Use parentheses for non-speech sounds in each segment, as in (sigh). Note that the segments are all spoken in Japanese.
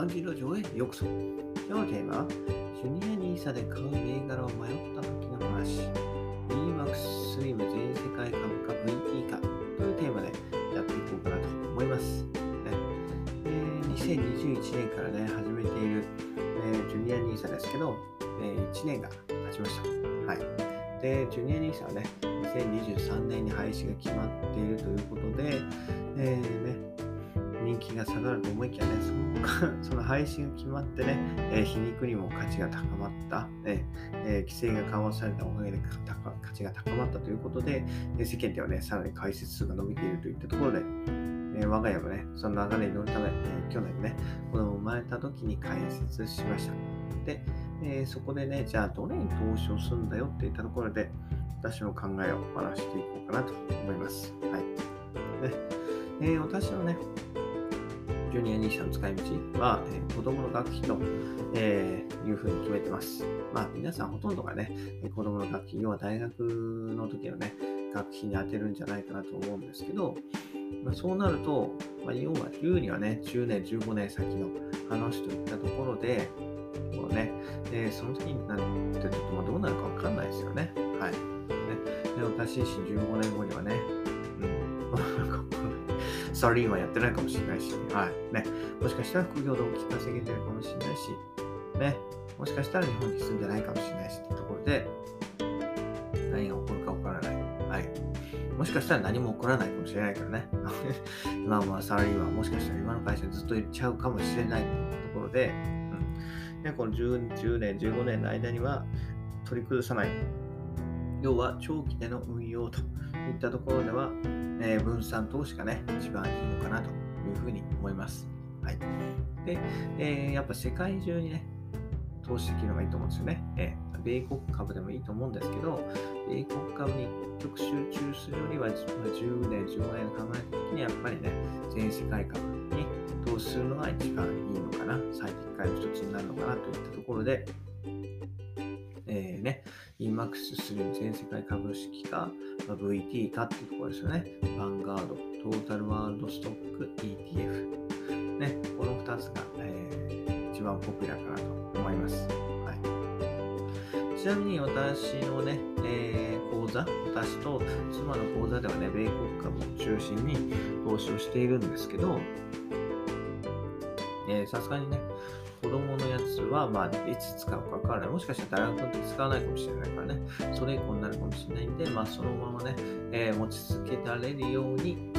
万事路上へようこそ。今日のテーマは、ジュニアニーサで買う銘柄を迷った時の話、EMAX スリム全世界株価 VT 化というテーマでやっていこうかなと思います。ねえー、2021年からね、始めている、えー、ジュニアニーサですけど、えー、1年が経ちました。はい。で、ジュニアニーサはね、2023年に廃止が決まっているということで、えー、ね、人気が下がると思いきやね、その (laughs) その配信が決まってね、えー、皮肉にも価値が高まった、えー、規制が緩和されたおかげで価値が高まったということで、え世間ではね、さらに解説数が伸びているといったところで、え我が家もね、その流れに乗るため、え去年ね、子供生まれた時に解説しました。で、えそこでね、じゃあどれに投資をするんだよっていったところで、私の考えを話していこうかなと思います。はい。でえー、私のね、ジュニア NISA の使い道は、えー、子供の学費と、えー、いうふうに決めてます。まあ、皆さんほとんどがね、子供の学費、要は大学の時のね、学費に充てるんじゃないかなと思うんですけど、まあ、そうなると、まあ、要は言うにはね、10年、15年先の話といったところで、こうね、えその時になってちょっとまあどうなるかわかんないですよね。はい。ね、で私自身15年後にはね、サラリーマンやってないかもしれないし、はい。ね。もしかしたら副業で大きく稼げてるかもしれないし、ね。もしかしたら日本に住んでないかもしれないしっていうところで、何が起こるか起こらない。はい。もしかしたら何も起こらないかもしれないからね。まあまあ、サラリーマンもしかしたら今の会社にずっといっちゃうかもしれないっていうところで、うん。でこの 10, 10年、15年の間には取り崩さない。要は長期での運用といったところでは、えー、分散投資がね、一番いいのかなというふうに思います。はい。で、えー、やっぱ世界中にね、投資できるのがいいと思うんですよね。えー、米国株でもいいと思うんですけど、米国株に一極集中するよりは、10年、15年考えた時にやっぱりね、全世界株に投資するのが一番いいのかな、最適解の一つになるのかなといったところで、えー、ね、EMAX3 全世界株式か、まあ、VT かっていうところですよね。ヴァンガード、トータルワールドストック ETF。ね、この2つが、えー、一番ポピュラーかなと思います。はい、ちなみに私のね、えー、口座、私と妻の口座ではね、米国株を中心に投資をしているんですけど、さすがにね、子供のやつは、まあ、いつ使うかわからない。もしかしたら大学の時使わないかもしれないからね、それ以降になるかもしれないんで、まあ、そのままね、えー、持ち続けられるように、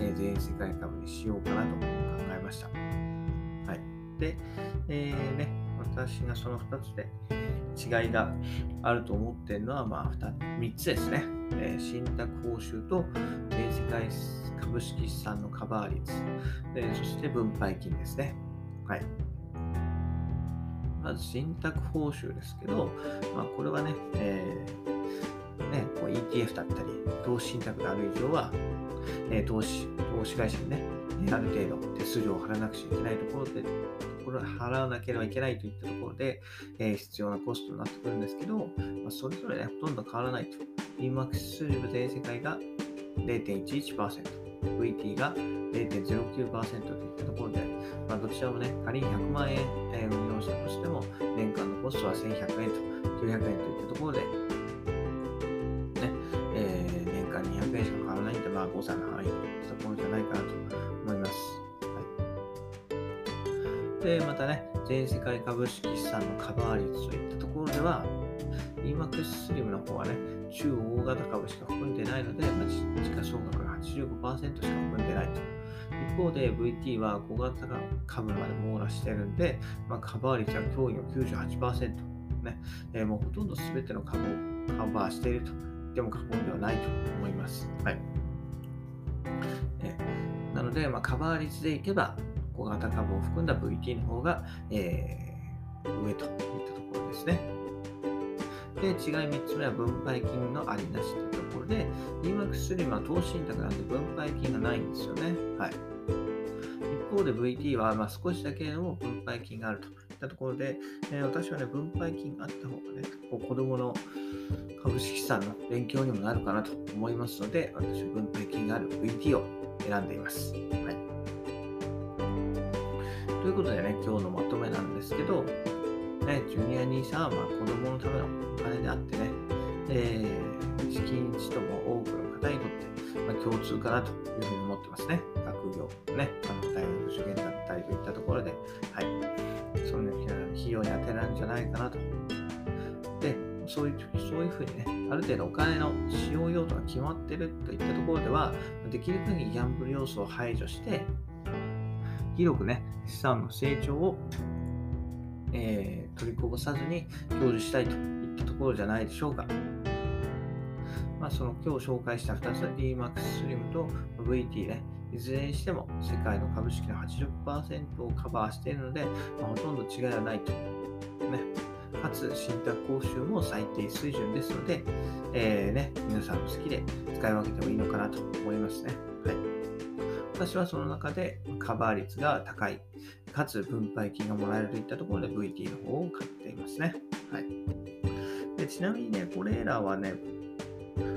えー、全世界株にしようかなと考えました。はい。で、えー、ね、私がその2つで違いがあると思っているのは、まあ2、3つですね。えー、信託報酬と全世界株式資産のカバー率、えー、そして分配金ですね。はい。まず信託報酬ですけど、まあ、これはね、えー、ね、こう ETF だったり、投資信託である以上は、えー、投資、投資会社にね、ある程度手数料を払わなくちゃいけないところで、とこれは払わなければいけないといったところで、えー、必要なコストになってくるんですけど、まあ、それぞれね、ほとんど変わらないと。EMAX リブ全世界が0.11%、VT が0.09%といったところで、まあ、どちらもね、仮に100万円、えー、運用したとしても、年間のコストは1100円と900円といったところで、ね、えー、年間200円しか変わらないんで、まあ、誤差の範囲といったところじゃないかなと思います。はい、で、またね、全世界株式資産のカバー率といったところでは、EMAX スリムの方はね、中大型株しか含んでないので、まあ、時価総額の85%しか含んでないと。一方で VT は小型株まで網羅してるんで、まあ、カバー率は驚異の98%。ねえー、もうほとんど全ての株をカバーしていると言っても過言ではないと思います。はい。えー、なので、まあ、カバー率でいけば、小型株を含んだ VT の方が、えー、上といったところですね。で、違い3つ目は分配金のありなしとところで、EMAX3 は投資信託なんで分配金がないんですよね。はい。一方で VT はま少しだけの分配金があるといったところで、えー、私はね、分配金があった方がね、こう子供の株式資産の勉強にもなるかなと思いますので、私は分配金がある VT を選んでいます。はい。ということでね、今日のまとめなんですけど、ね、ジュニア NISA はまあ子供のためのお金であってね、えー、資金地とも多くの方にとって、まあ、共通かなというふうに思ってますね。学業、ね、あの大学受験だったりといったところで、はい、その費用に充てられるんじゃないかなと。で、そういうそういうふうにね、ある程度お金の使用用途が決まってるといったところでは、できる限りギャンブル要素を排除して、広くね、資産の成長を、えー、取りこぼさずに享受したいといったところじゃないでしょうか。まあ、その今日紹介した2つ、EMAX Slim と VT ね、いずれにしても世界の株式の80%をカバーしているので、まあ、ほとんど違いはないと。ね、かつ信託報酬も最低水準ですので、えー、ね、皆さん好きで使い分けてもいいのかなと思いますね。はい、私はその中でカバー率が高い、かつ分配金がもらえるといったところで VT の方を買っていますね。はい、でちなみにね、これらはね、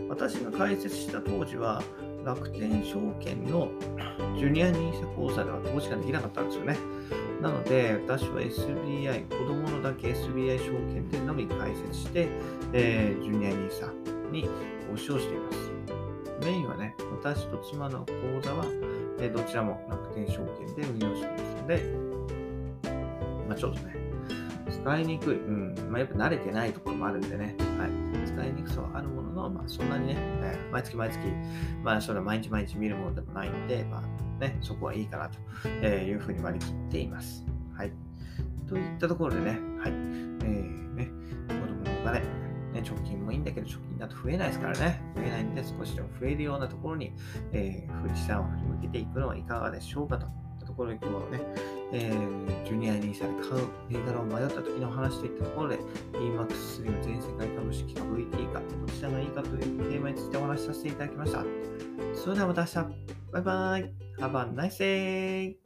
私が解説した当時は、楽天証券のジュニア NISA 講座では投資ができなかったんですよね。なので、私は SBI、子供のだけ SBI 証券でのみ解説して、えー、ジュニア NISA に投資をしています。メインはね、私と妻の口座は、えー、どちらも楽天証券で運用していますので、まあ、ちょっとね、使いにくい、うん、まあ、やっぱ慣れてないところもあるんでね、はい、使いにくさはあるものの、まあ、そんなにね、えー、毎月毎月、まあ、それは毎日毎日見るものでもないんで、まあ、ね、そこはいいかなというふうに割り切っています。はい。といったところでね、はい。えー、ね、子供のお金、ね、貯金もいいんだけど、貯金だと増えないですからね、増えないんで、少しでも増えるようなところに、えー、富士山を振り向けていくのはいかがでしょうかと。ところで今日はね、えー、ジュニア NISA で買う銘柄を迷った時の話といったところで、EMAX 3の全話しさせていただきました。それではまた明日、バイバイ !Have a nice day!